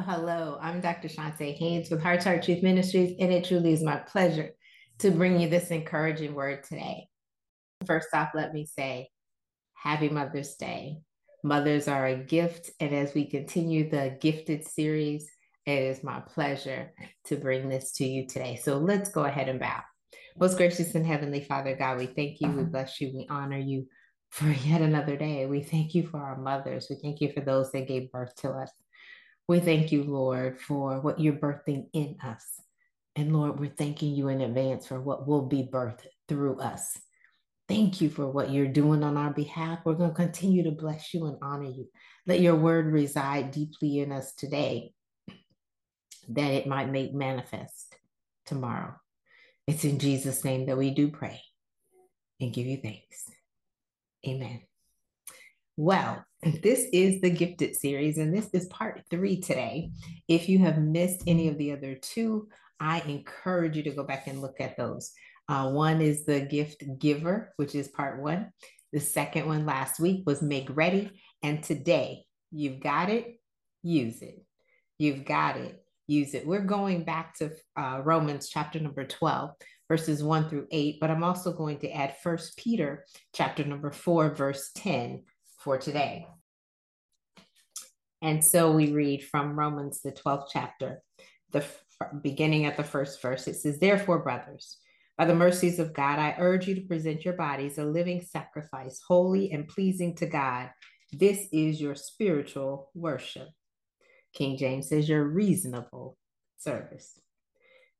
Hello, I'm Dr. Chonta Haynes with Heart Heart Truth Ministries, and it truly is my pleasure to bring you this encouraging word today. First off, let me say Happy Mother's Day. Mothers are a gift, and as we continue the gifted series, it is my pleasure to bring this to you today. So let's go ahead and bow. Most gracious and heavenly Father God, we thank you, we mm-hmm. bless you, we honor you for yet another day. We thank you for our mothers. We thank you for those that gave birth to us. We thank you, Lord, for what you're birthing in us. And Lord, we're thanking you in advance for what will be birthed through us. Thank you for what you're doing on our behalf. We're going to continue to bless you and honor you. Let your word reside deeply in us today that it might make manifest tomorrow. It's in Jesus' name that we do pray and give you thanks. Amen. Well, this is the Gifted series, and this is part three today. If you have missed any of the other two, I encourage you to go back and look at those. Uh, one is the gift giver, which is part one. The second one last week was make ready. And today, you've got it, use it. You've got it, use it. We're going back to uh, Romans chapter number 12, verses 1 through 8, but I'm also going to add First Peter chapter number 4, verse 10 for today. And so we read from Romans, the 12th chapter, the f- beginning at the first verse. It says, Therefore, brothers, by the mercies of God, I urge you to present your bodies a living sacrifice, holy and pleasing to God. This is your spiritual worship. King James says, Your reasonable service.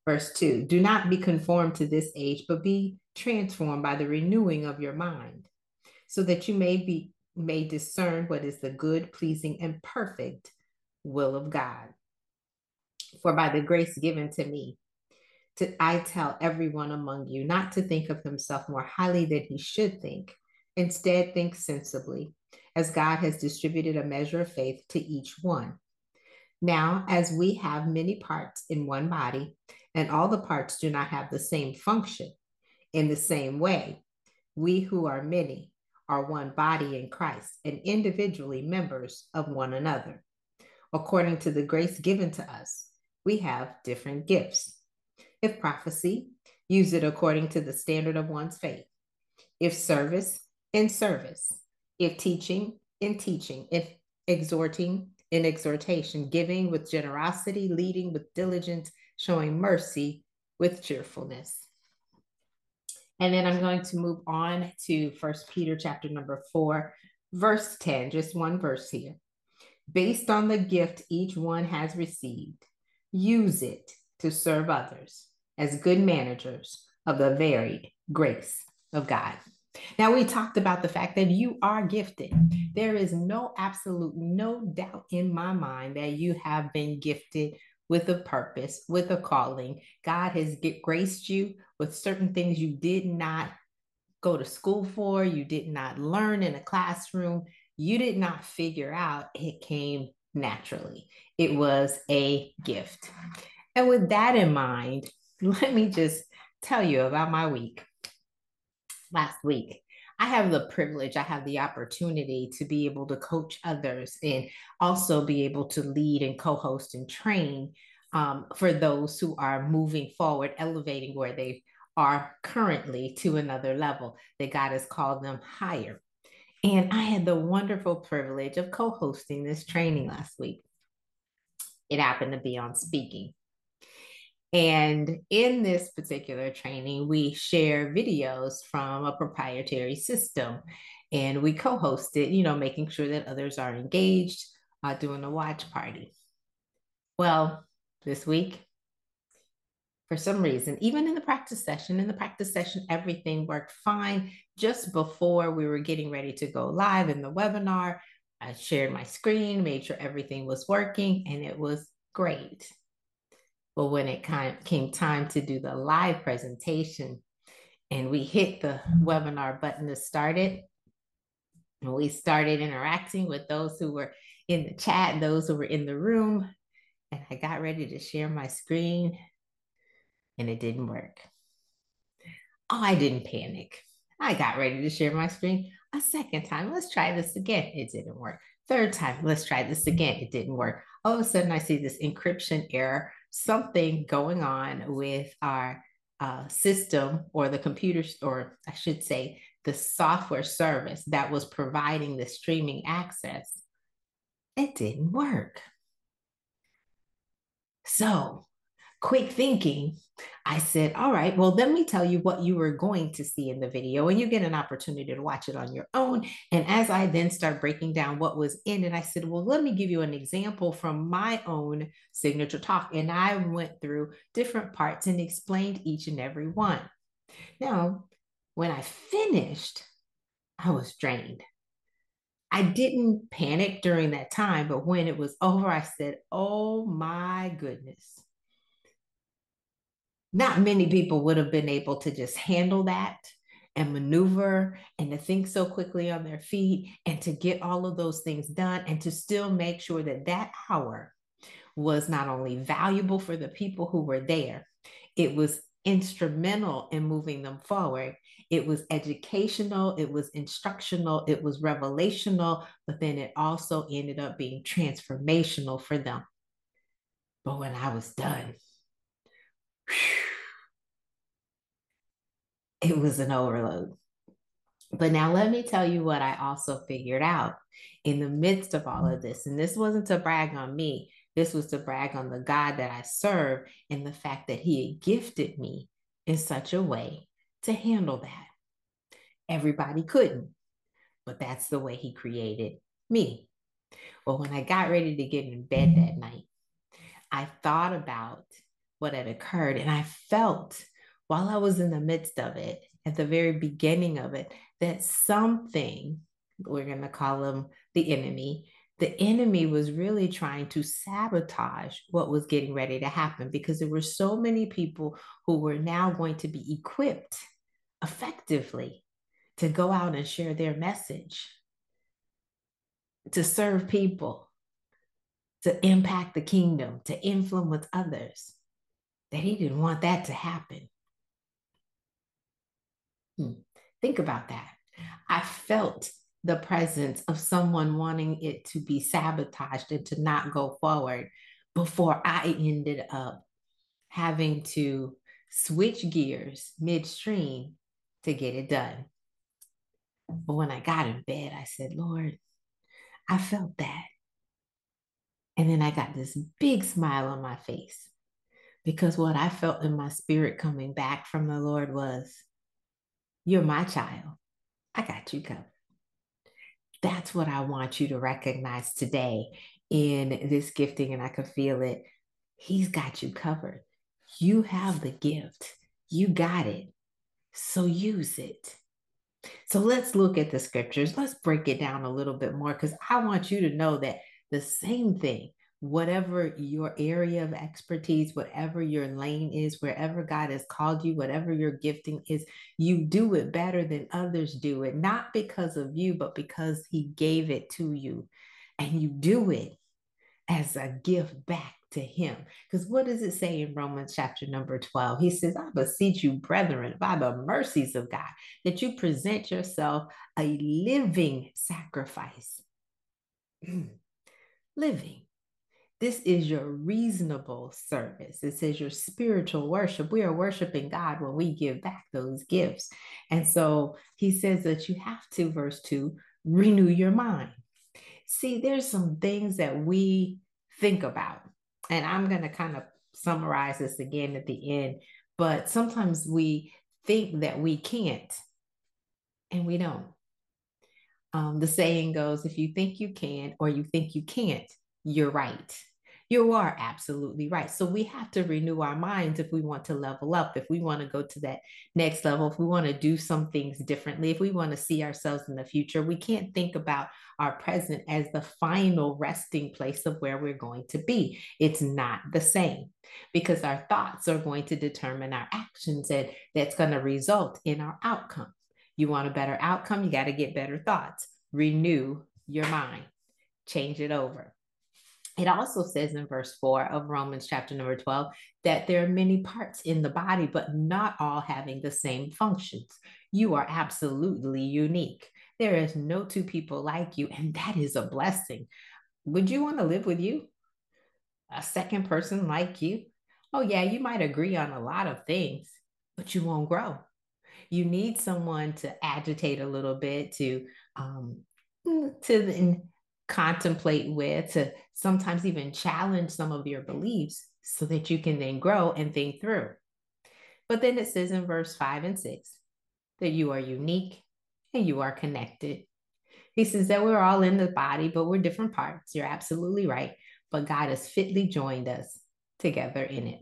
Verse 2 Do not be conformed to this age, but be transformed by the renewing of your mind, so that you may be may discern what is the good, pleasing, and perfect will of God. For by the grace given to me, to, I tell everyone among you not to think of himself more highly than he should think. Instead, think sensibly, as God has distributed a measure of faith to each one. Now, as we have many parts in one body, and all the parts do not have the same function, in the same way, we who are many are one body in Christ and individually members of one another. According to the grace given to us, we have different gifts. If prophecy, use it according to the standard of one's faith. If service, in service. If teaching, in teaching. If exhorting, in exhortation. Giving with generosity, leading with diligence, showing mercy with cheerfulness. And then I'm going to move on to First Peter chapter number four, verse 10, just one verse here. Based on the gift each one has received, use it to serve others as good managers of the varied grace of God. Now, we talked about the fact that you are gifted. There is no absolute, no doubt in my mind that you have been gifted with a purpose, with a calling. God has get, graced you with certain things you did not go to school for, you did not learn in a classroom, you did not figure out. It came naturally. It was a gift. And with that in mind, let me just tell you about my week. Last week, I have the privilege, I have the opportunity to be able to coach others and also be able to lead and co host and train um, for those who are moving forward, elevating where they are currently to another level, that God has called them higher. And I had the wonderful privilege of co hosting this training last week. It happened to be on speaking. And in this particular training, we share videos from a proprietary system and we co host it, you know, making sure that others are engaged, uh, doing a watch party. Well, this week, for some reason, even in the practice session, in the practice session, everything worked fine. Just before we were getting ready to go live in the webinar, I shared my screen, made sure everything was working, and it was great. But when it came time to do the live presentation and we hit the webinar button to start it, and we started interacting with those who were in the chat, those who were in the room, and I got ready to share my screen and it didn't work. Oh, I didn't panic. I got ready to share my screen a second time. Let's try this again. It didn't work. Third time, let's try this again. It didn't work. All of a sudden, I see this encryption error, something going on with our uh, system or the computer, or I should say, the software service that was providing the streaming access. It didn't work. So quick thinking, I said, All right, well, let me tell you what you were going to see in the video, and you get an opportunity to watch it on your own. And as I then start breaking down what was in it, I said, Well, let me give you an example from my own signature talk. And I went through different parts and explained each and every one. Now, when I finished, I was drained. I didn't panic during that time, but when it was over, I said, Oh my goodness not many people would have been able to just handle that and maneuver and to think so quickly on their feet and to get all of those things done and to still make sure that that hour was not only valuable for the people who were there, it was instrumental in moving them forward. It was educational, it was instructional, it was revelational, but then it also ended up being transformational for them. But when I was done, it was an overload. But now let me tell you what I also figured out in the midst of all of this. And this wasn't to brag on me, this was to brag on the God that I serve and the fact that He had gifted me in such a way to handle that. Everybody couldn't, but that's the way He created me. Well, when I got ready to get in bed that night, I thought about what had occurred. And I felt while I was in the midst of it, at the very beginning of it, that something, we're going to call him the enemy, the enemy was really trying to sabotage what was getting ready to happen because there were so many people who were now going to be equipped effectively to go out and share their message, to serve people, to impact the kingdom, to influence others, that he didn't want that to happen. Hmm. Think about that. I felt the presence of someone wanting it to be sabotaged and to not go forward before I ended up having to switch gears midstream to get it done. But when I got in bed, I said, Lord, I felt that. And then I got this big smile on my face because what I felt in my spirit coming back from the Lord was, you're my child. I got you covered. That's what I want you to recognize today in this gifting, and I can feel it. He's got you covered. You have the gift, you got it. So use it. So let's look at the scriptures. Let's break it down a little bit more because I want you to know that the same thing whatever your area of expertise, whatever your lane is, wherever God has called you, whatever your gifting is, you do it better than others do it, not because of you, but because He gave it to you. And you do it as a gift back to Him. Because what does it say in Romans chapter number 12? He says, I beseech you, brethren, by the mercies of God, that you present yourself a living sacrifice. living this is your reasonable service. It says your spiritual worship. We are worshiping God when we give back those gifts. And so he says that you have to, verse 2, renew your mind. See, there's some things that we think about, and I'm going to kind of summarize this again at the end, but sometimes we think that we can't, and we don't. Um, the saying goes if you think you can or you think you can't, you're right. You are absolutely right. So we have to renew our minds if we want to level up, if we want to go to that next level, if we want to do some things differently, if we want to see ourselves in the future. We can't think about our present as the final resting place of where we're going to be. It's not the same because our thoughts are going to determine our actions, and that's going to result in our outcome. You want a better outcome, you got to get better thoughts. Renew your mind, change it over. It also says in verse 4 of Romans chapter number 12 that there are many parts in the body, but not all having the same functions. You are absolutely unique. There is no two people like you, and that is a blessing. Would you want to live with you? A second person like you? Oh, yeah, you might agree on a lot of things, but you won't grow. You need someone to agitate a little bit, to um, to contemplate with, to sometimes even challenge some of your beliefs so that you can then grow and think through. But then it says in verse five and six that you are unique and you are connected. He says that we're all in the body, but we're different parts. You're absolutely right. But God has fitly joined us together in it.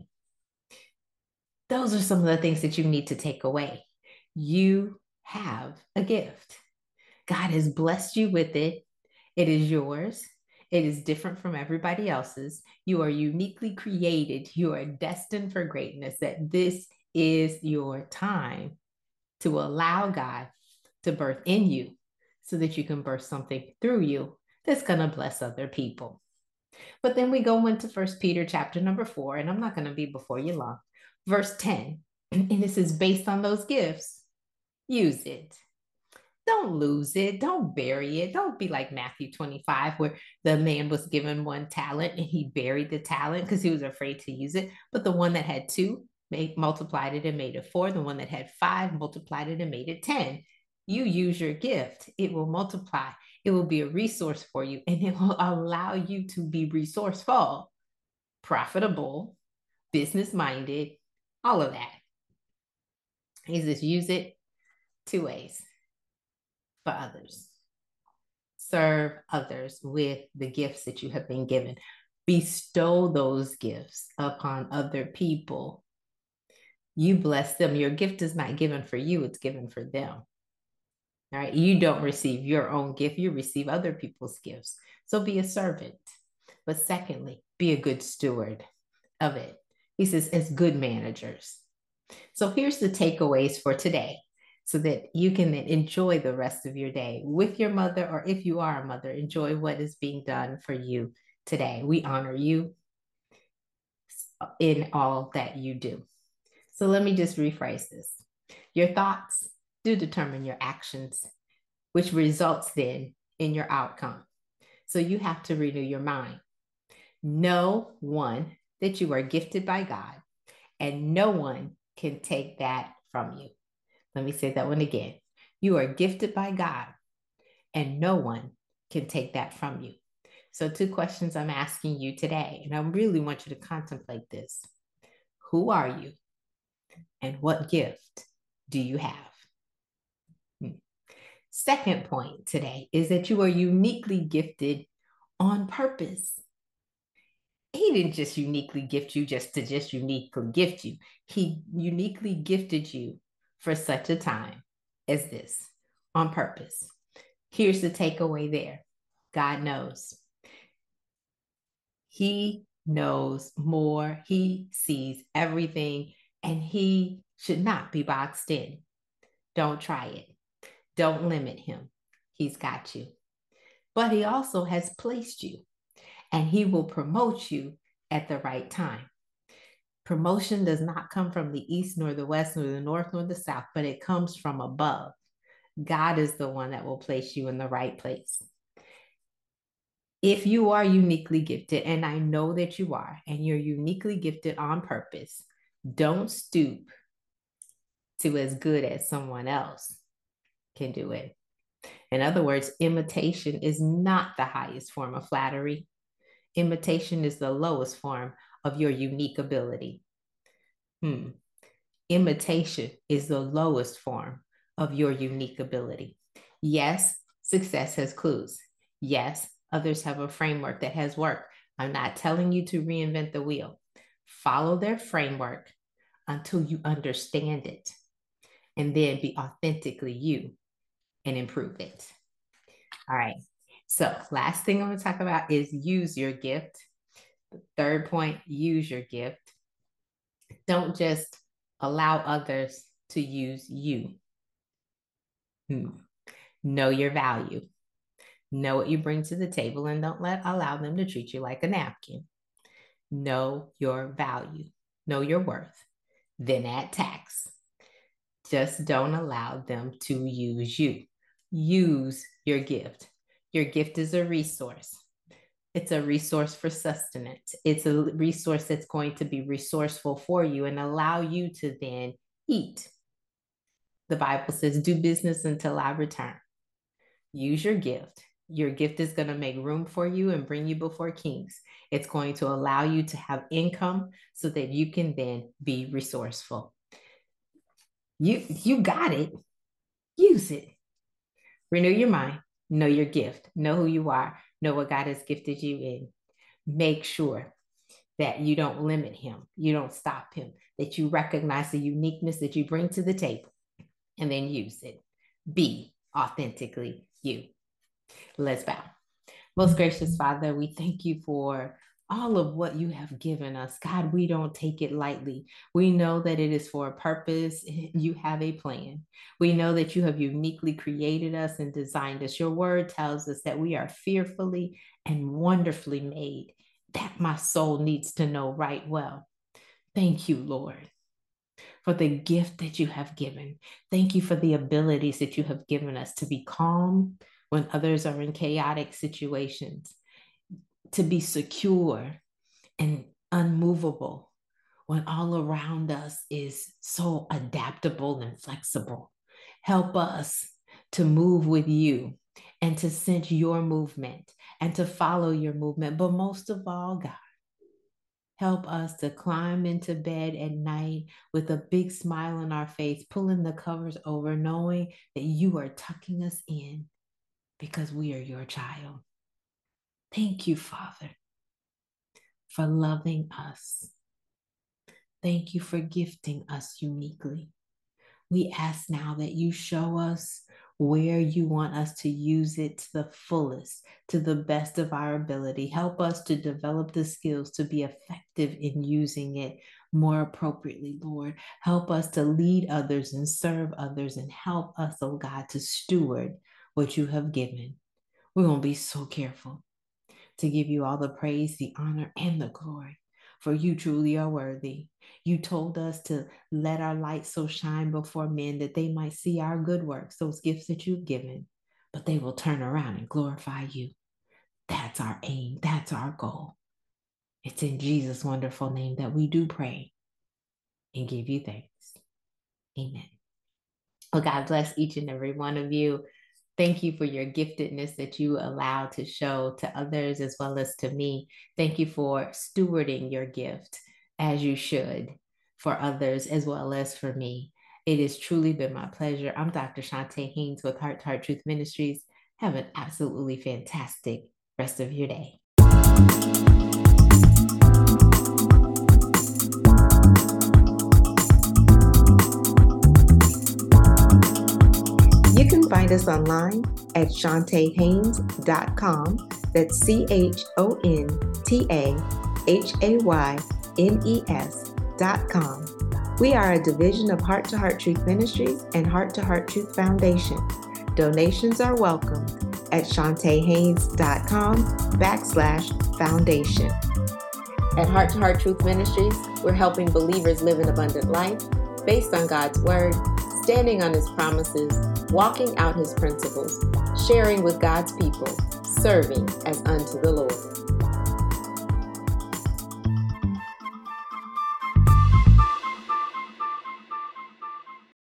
Those are some of the things that you need to take away. You have a gift. God has blessed you with it. It is yours. It is different from everybody else's. You are uniquely created. You are destined for greatness, that this is your time to allow God to birth in you so that you can birth something through you that's going to bless other people. But then we go into First Peter chapter number four, and I'm not going to be before you long. Verse 10, and this is based on those gifts. Use it. Don't lose it. Don't bury it. Don't be like Matthew 25, where the man was given one talent and he buried the talent because he was afraid to use it. But the one that had two made, multiplied it and made it four. The one that had five multiplied it and made it 10 you use your gift, it will multiply. It will be a resource for you and it will allow you to be resourceful, profitable, business minded, all of that. He says, use it two ways for others. Serve others with the gifts that you have been given. Bestow those gifts upon other people. You bless them. Your gift is not given for you, it's given for them. All right. You don't receive your own gift, you receive other people's gifts. So be a servant. But secondly, be a good steward of it. He says, as good managers. So here's the takeaways for today so that you can enjoy the rest of your day with your mother, or if you are a mother, enjoy what is being done for you today. We honor you uh, in all that you do. So let me just rephrase this. Your thoughts, do determine your actions, which results then in your outcome. So you have to renew your mind. Know one, that you are gifted by God, and no one can take that from you. Let me say that one again. You are gifted by God, and no one can take that from you. So, two questions I'm asking you today, and I really want you to contemplate this Who are you, and what gift do you have? Hmm. Second point today is that you are uniquely gifted on purpose. He didn't just uniquely gift you just to just uniquely gift you. He uniquely gifted you for such a time as this on purpose. Here's the takeaway there God knows. He knows more, He sees everything, and He should not be boxed in. Don't try it. Don't limit him. He's got you. But he also has placed you and he will promote you at the right time. Promotion does not come from the east, nor the west, nor the north, nor the south, but it comes from above. God is the one that will place you in the right place. If you are uniquely gifted, and I know that you are, and you're uniquely gifted on purpose, don't stoop to as good as someone else can do it. In other words, imitation is not the highest form of flattery. Imitation is the lowest form of your unique ability. Hmm. Imitation is the lowest form of your unique ability. Yes, success has clues. Yes, others have a framework that has worked. I'm not telling you to reinvent the wheel. Follow their framework until you understand it, and then be authentically you and improve it. All right. So, last thing I'm going to talk about is use your gift. Third point, use your gift. Don't just allow others to use you. Hmm. Know your value. Know what you bring to the table and don't let allow them to treat you like a napkin. Know your value. Know your worth. Then add tax. Just don't allow them to use you use your gift. Your gift is a resource. It's a resource for sustenance. It's a resource that's going to be resourceful for you and allow you to then eat. The Bible says, do business until I return. Use your gift. Your gift is going to make room for you and bring you before kings. It's going to allow you to have income so that you can then be resourceful. You you got it. Use it. Renew your mind. Know your gift. Know who you are. Know what God has gifted you in. Make sure that you don't limit him. You don't stop him. That you recognize the uniqueness that you bring to the table and then use it. Be authentically you. Let's bow. Most gracious Father, we thank you for all of what you have given us. God, we don't take it lightly. We know that it is for a purpose. You have a plan. We know that you have uniquely created us and designed us. Your word tells us that we are fearfully and wonderfully made. That my soul needs to know right well. Thank you, Lord for the gift that you have given. Thank you for the abilities that you have given us to be calm when others are in chaotic situations, to be secure and unmovable when all around us is so adaptable and flexible. Help us to move with you and to sense your movement and to follow your movement. But most of all, God, Help us to climb into bed at night with a big smile on our face, pulling the covers over, knowing that you are tucking us in because we are your child. Thank you, Father, for loving us. Thank you for gifting us uniquely. We ask now that you show us where you want us to use it to the fullest, to the best of our ability. Help us to develop the skills to be effective in using it more appropriately, Lord. Help us to lead others and serve others and help us, oh God, to steward what you have given. We're going to be so careful to give you all the praise, the honor, and the glory for you truly are worthy. You told us to let our light so shine before men that they might see our good works, those gifts that you've given, but they will turn around and glorify you. That's our aim, that's our goal. It's in Jesus' wonderful name that we do pray and give you thanks. Amen. Well, God bless each and every one of you. Thank you for your giftedness that you allow to show to others as well as to me. Thank you for stewarding your gift as you should for others as well as for me. It has truly been my pleasure. I'm Dr. Chonta Haynes with Heart to Heart Truth Ministries. Have an absolutely fantastic rest of your day. Us online at ChontaHaynes.com. That's C H O N T A H A Y N E S.com. We are a division of Heart to Heart Truth Ministries and Heart to Heart Truth Foundation. Donations are welcome at ChontaHaynes.com backslash foundation. At Heart to Heart Truth Ministries, we're helping believers live an abundant life based on God's Word, standing on His promises, walking out his principles, sharing with God's people, serving as unto the Lord.